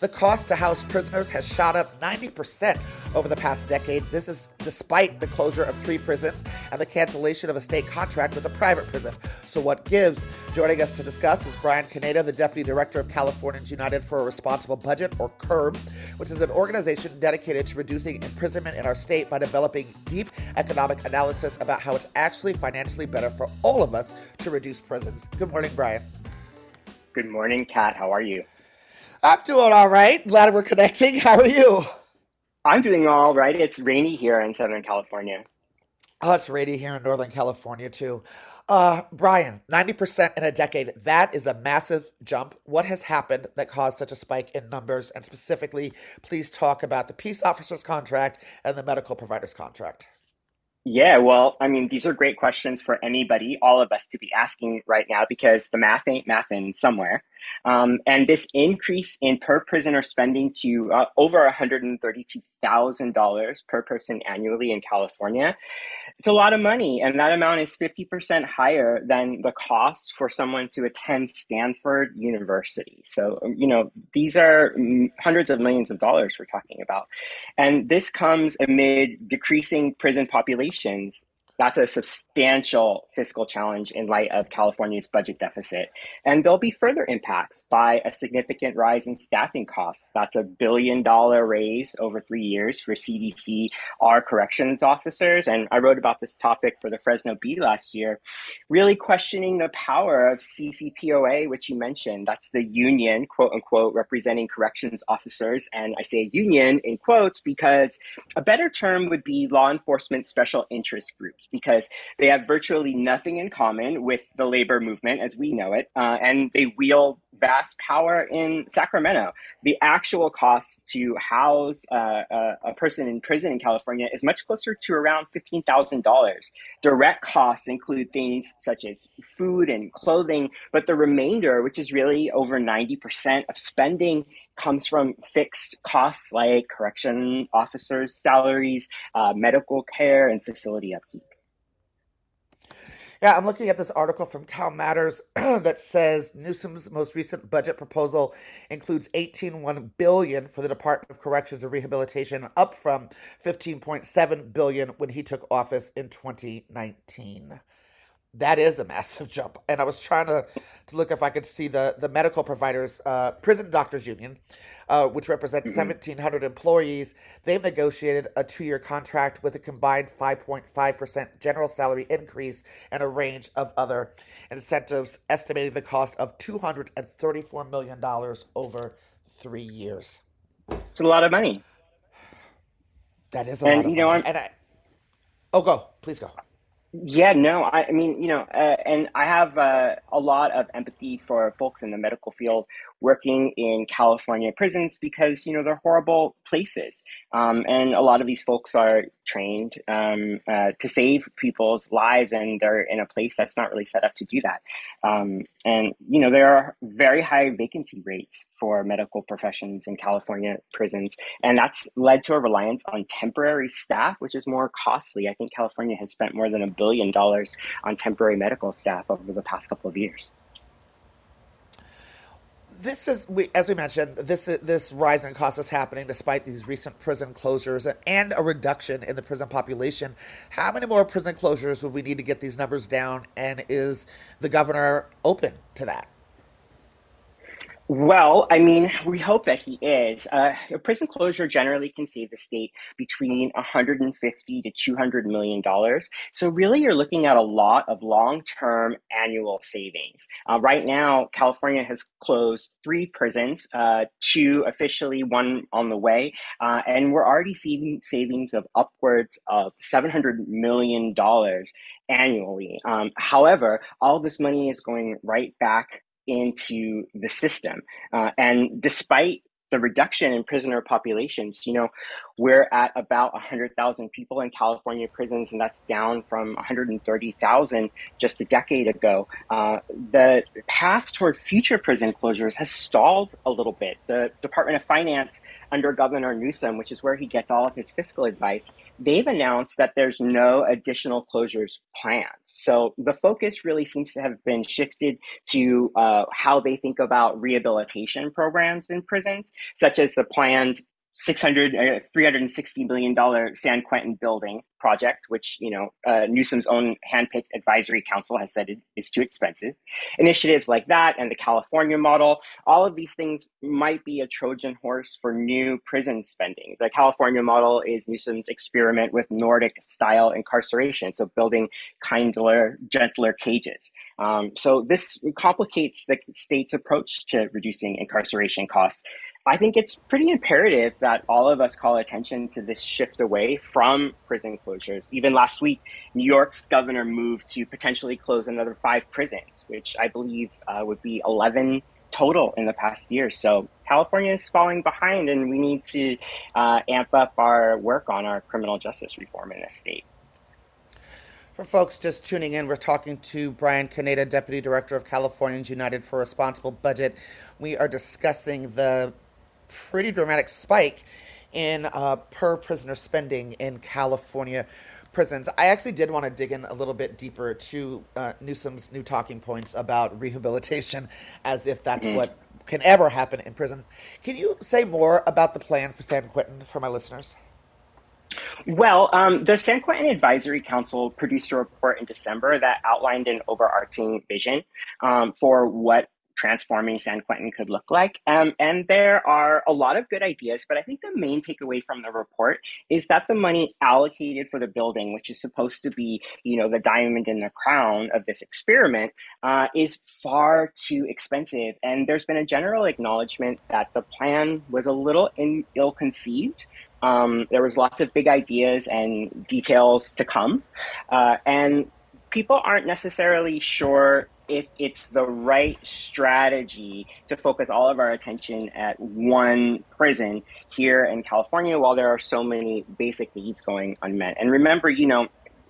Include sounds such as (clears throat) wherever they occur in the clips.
The cost to house prisoners has shot up 90% over the past decade. This is despite the closure of three prisons and the cancellation of a state contract with a private prison. So, what gives? Joining us to discuss is Brian Kaneda, the Deputy Director of Californians United for a Responsible Budget, or CURB, which is an organization dedicated to reducing imprisonment in our state by developing deep economic analysis about how it's actually financially better for all of us to reduce prisons. Good morning, Brian. Good morning, Kat. How are you? I'm doing all right. Glad we're connecting. How are you? I'm doing all right. It's rainy here in Southern California. Oh, it's rainy here in Northern California too. Uh, Brian, 90% in a decade. That is a massive jump. What has happened that caused such a spike in numbers? And specifically, please talk about the peace officer's contract and the medical provider's contract. Yeah, well, I mean, these are great questions for anybody, all of us to be asking right now because the math ain't mathin' somewhere. Um, and this increase in per prisoner spending to uh, over $132,000 per person annually in California, it's a lot of money. And that amount is 50% higher than the cost for someone to attend Stanford University. So, um, you know, these are hundreds of millions of dollars we're talking about. And this comes amid decreasing prison populations that's a substantial fiscal challenge in light of California's budget deficit. And there'll be further impacts by a significant rise in staffing costs. That's a billion dollar raise over three years for CDC, our corrections officers. And I wrote about this topic for the Fresno Bee last year, really questioning the power of CCPOA, which you mentioned. That's the union, quote unquote, representing corrections officers. And I say union in quotes because a better term would be law enforcement special interest groups because they have virtually nothing in common with the labor movement as we know it, uh, and they wield vast power in Sacramento. The actual cost to house uh, a, a, person in prison in California is much closer to around $15,000. Direct costs include things such as food and clothing, but the remainder, which is really over 90% of spending, comes from fixed costs like correction officers' salaries, uh, medical care, and facility upkeep. Yeah, I'm looking at this article from CalMatters (clears throat) that says Newsom's most recent budget proposal includes 18.1 billion for the Department of Corrections and Rehabilitation, up from 15.7 billion when he took office in 2019 that is a massive (laughs) jump. And I was trying to, to look if I could see the, the medical providers, uh, Prison Doctors Union, uh, which represents mm-hmm. 1,700 employees. They've negotiated a two year contract with a combined 5.5% general salary increase and a range of other incentives, estimating the cost of $234 million over three years. It's a lot of money. (sighs) That is a and, lot of you know, money. I'm... And I, oh, go. Please go. Yeah, no, I, I mean, you know, uh, and I have uh, a lot of empathy for folks in the medical field working in California prisons because you know they're horrible places, um, and a lot of these folks are trained um, uh, to save people's lives, and they're in a place that's not really set up to do that. Um, and you know there are very high vacancy rates for medical professions in California prisons, and that's led to a reliance on temporary staff, which is more costly. I think California has spent more than a billion dollars on temporary medical staff over the past couple of years this is we, as we mentioned this this rise in cost is happening despite these recent prison closures and a reduction in the prison population. How many more prison closures would we need to get these numbers down? And is the governor open to that well, I mean, we hope that he is. Uh, a prison closure generally can save the state between 150 to 200 million dollars. So really, you're looking at a lot of long-term annual savings. Uh, right now, California has closed three prisons, uh, two officially, one on the way, uh, and we're already seeing savings of upwards of 700 million dollars annually. Um, however, all this money is going right back into the system. Uh, and despite the reduction in prisoner populations. You know, we're at about 100,000 people in California prisons, and that's down from 130,000 just a decade ago. Uh, the path toward future prison closures has stalled a little bit. The Department of Finance under Governor Newsom, which is where he gets all of his fiscal advice, they've announced that there's no additional closures planned. So the focus really seems to have been shifted to uh, how they think about rehabilitation programs in prisons, such as the planned 600 uh, 360 million dollar San Quentin building project which you know uh, Newsom's own handpicked advisory council has said it is too expensive. Initiatives like that and the California model all of these things might be a trojan horse for new prison spending. The California model is Newsom's experiment with Nordic style incarceration so building kinder gentler cages. Um, so this complicates the state's approach to reducing incarceration costs I think it's pretty imperative that all of us call attention to this shift away from prison closures. Even last week, New York's governor moved to potentially close another five prisons, which I believe uh, would be 11 total in the past year. So California is falling behind, and we need to uh, amp up our work on our criminal justice reform in this state. For folks just tuning in, we're talking to Brian Kaneda, Deputy Director of Californians United for Responsible Budget. We are discussing the pretty dramatic spike in uh, per prisoner spending in California prisons. I actually did want to dig in a little bit deeper to uh, Newsom's new talking points about rehabilitation, as if that's mm. what can ever happen in prisons. Can you say more about the plan for San Quentin for my listeners? Well, um, the San Quentin Advisory Council produced a report in December that outlined an overarching vision um, for what transforming San Quentin could look like. Um, and there are a lot of good ideas, but I think the main takeaway from the report is that the money allocated for the building, which is supposed to be, you know, the diamond in the crown of this experiment, uh, is far too expensive. And there's been a general acknowledgement that the plan was a little in, ill-conceived. Um, there was lots of big ideas and details to come, uh, and people aren't necessarily sure if it's the right strategy to focus all of our attention at one prison here in California while there are so many basic needs going unmet. And remember, you know,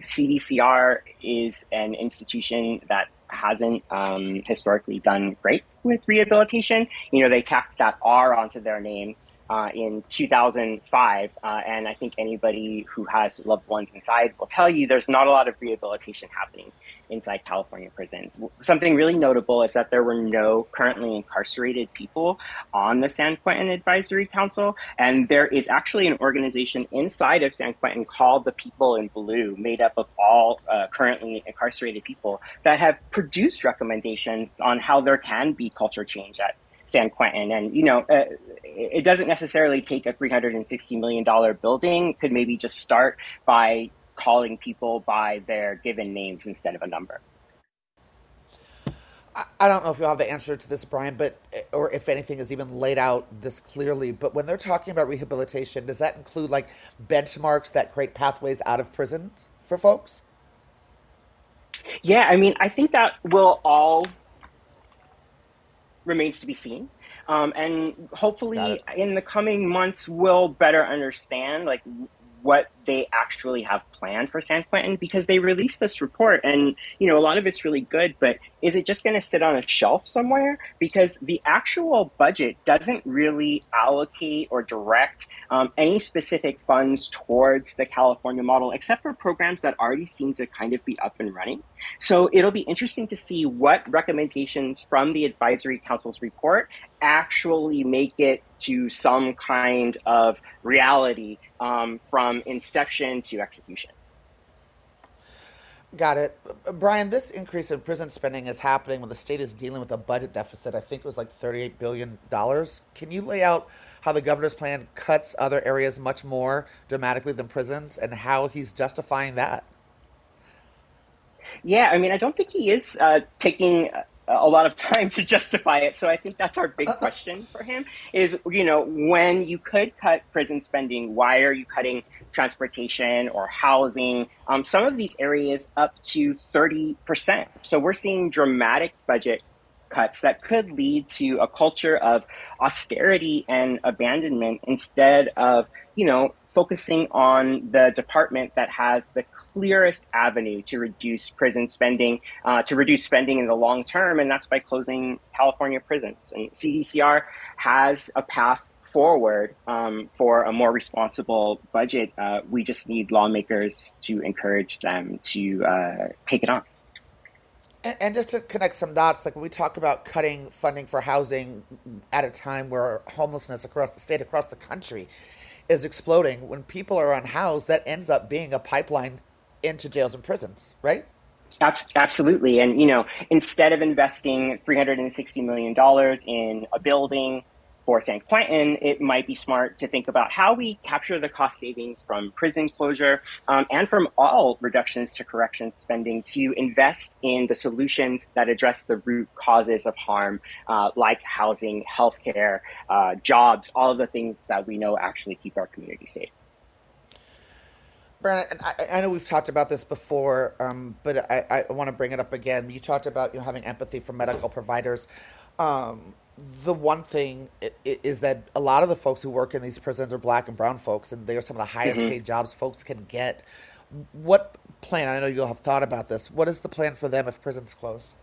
CDCR is an institution that hasn't um, historically done great with rehabilitation. You know, they tacked that R onto their name uh, in 2005. Uh, and I think anybody who has loved ones inside will tell you there's not a lot of rehabilitation happening inside California prisons. Something really notable is that there were no currently incarcerated people on the San Quentin Advisory Council. And there is actually an organization inside of San Quentin called the People in Blue, made up of all uh, currently incarcerated people that have produced recommendations on how there can be culture change at San Quentin. And, you know, uh, it doesn't necessarily take a $360 million building. Could maybe just start by calling people by their given names instead of a number. I don't know if you'll have the answer to this, Brian, but or if anything is even laid out this clearly. But when they're talking about rehabilitation, does that include like benchmarks that create pathways out of prisons for folks? Yeah, I mean, I think that will all remains to be seen. Um, and hopefully in the coming months we'll better understand like what they actually have planned for San Quentin because they released this report and you know a lot of it's really good but is it just going to sit on a shelf somewhere? Because the actual budget doesn't really allocate or direct um, any specific funds towards the California model except for programs that already seem to kind of be up and running. So it'll be interesting to see what recommendations from the advisory council's report actually make it to some kind of reality um, from inception to execution. Got it. Brian, this increase in prison spending is happening when the state is dealing with a budget deficit. I think it was like $38 billion. Can you lay out how the governor's plan cuts other areas much more dramatically than prisons and how he's justifying that? Yeah, I mean, I don't think he is uh, taking a lot of (laughs) time to justify it. So I think that's our big uh, uh. question for him is, you know, when you could cut prison spending, why are you cutting transportation or housing? Um, some of these areas up to 30%. So we're seeing dramatic budget cuts that could lead to a culture of austerity and abandonment instead of, you know, focusing on the department that has the clearest avenue to reduce prison spending, uh, to reduce spending in the long term, and that's by closing California prisons. And CDCR has a path forward um, for a more responsible budget. Uh, we just need lawmakers to encourage them to uh, take it on. And, and, just to connect some dots, like when we talk about cutting funding for housing at a time where homelessness across the state, across the country, is exploding, when people are unhoused, that ends up being a pipeline into jails and prisons, right? Absolutely. And, you know, instead of investing $360 million in a building for San Quentin, it might be smart to think about how we capture the cost savings from prison closure um, and from all reductions to corrections spending to invest in the solutions that address the root causes of harm, uh, like housing, healthcare, uh, jobs, all of the things that we know actually keep our community safe. Brandon, I, I, know we've talked about this before, um, but I, I want to bring it up again. You talked about you know having empathy for medical providers. Um, the one thing is that a lot of the folks who work in these prisons are black and brown folks, and they are some of the highest mm-hmm. paid jobs folks can get. What plan? I know you'll have thought about this. What is the plan for them if prisons close?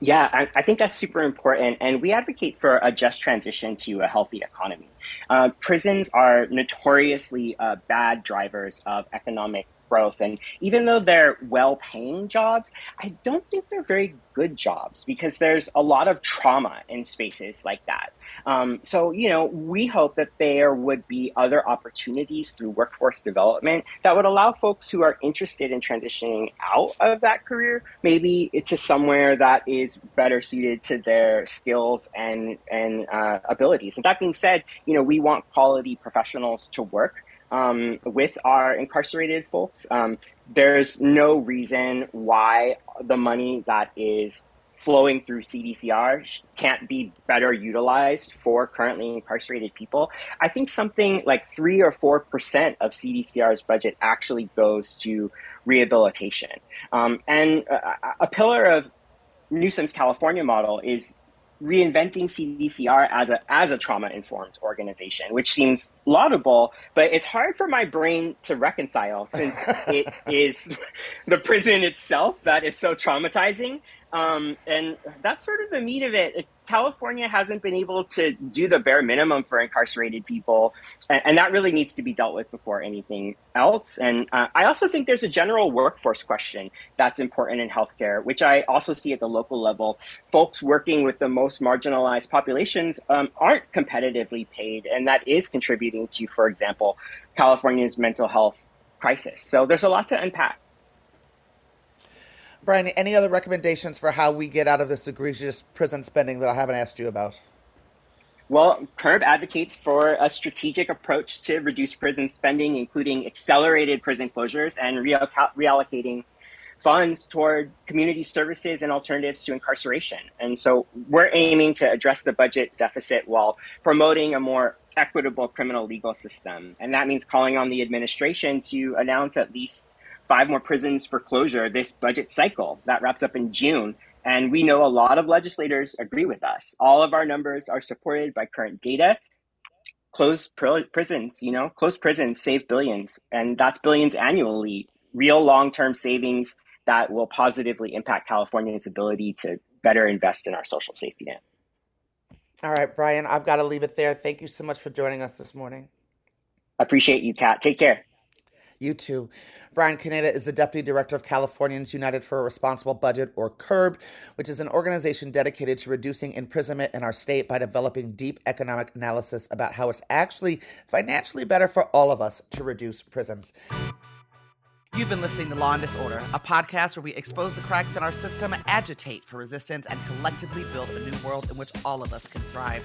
Yeah, I, I, think that's super important. And we advocate for a just transition to a healthy economy. Uh, prisons are notoriously uh, bad drivers of economic growth. And even though they're well paying jobs, I don't think they're very good jobs because there's a lot of trauma in spaces like that. Um, so, you know, we hope that there would be other opportunities through workforce development that would allow folks who are interested in transitioning out of that career, maybe to somewhere that is better suited to their skills and, and uh, abilities. And that being said, you know, we want quality professionals to work um, with our incarcerated folks. Um, there's no reason why the money that is flowing through CDCR can't be better utilized for currently incarcerated people. I think something like three or four percent of CDCR's budget actually goes to rehabilitation. Um, and a, a pillar of Newsom's California model is reinventing CDCR as a as a trauma informed organization, which seems laudable, but it's hard for my brain to reconcile since (laughs) it is the prison itself that is so traumatizing. Um, and that's sort of the meat of it. California hasn't been able to do the bare minimum for incarcerated people, and, and that really needs to be dealt with before anything else. And uh, I also think there's a general workforce question that's important in healthcare, which I also see at the local level. Folks working with the most marginalized populations um, aren't competitively paid, and that is contributing to, for example, California's mental health crisis. So there's a lot to unpack. Brian, any other recommendations for how we get out of this egregious prison spending that I haven't asked you about? Well, CURB advocates for a strategic approach to reduce prison spending, including accelerated prison closures and reallocating funds toward community services and alternatives to incarceration. And so we're aiming to address the budget deficit while promoting a more equitable criminal legal system. And that means calling on the administration to announce at least five more prisons for closure this budget cycle that wraps up in June. And we know a lot of legislators agree with us. All of our numbers are supported by current data. Close prisons, you know, close prisons save billions, and that's billions annually. Real long term savings that will positively impact California's ability to better invest in our social safety net. All right, Brian, I've got to leave it there. Thank you so much for joining us this morning. I appreciate you, Kat. Take care. You too. Brian Kaneda is the Deputy Director of Californians United for a Responsible Budget, or CURB, which is an organization dedicated to reducing imprisonment in our state by developing deep economic analysis about how it's actually financially better for all of us to reduce prisons. You've been listening to Law and Disorder, a podcast where we expose the cracks in our system, agitate for resistance, and collectively build a new world in which all of us can thrive.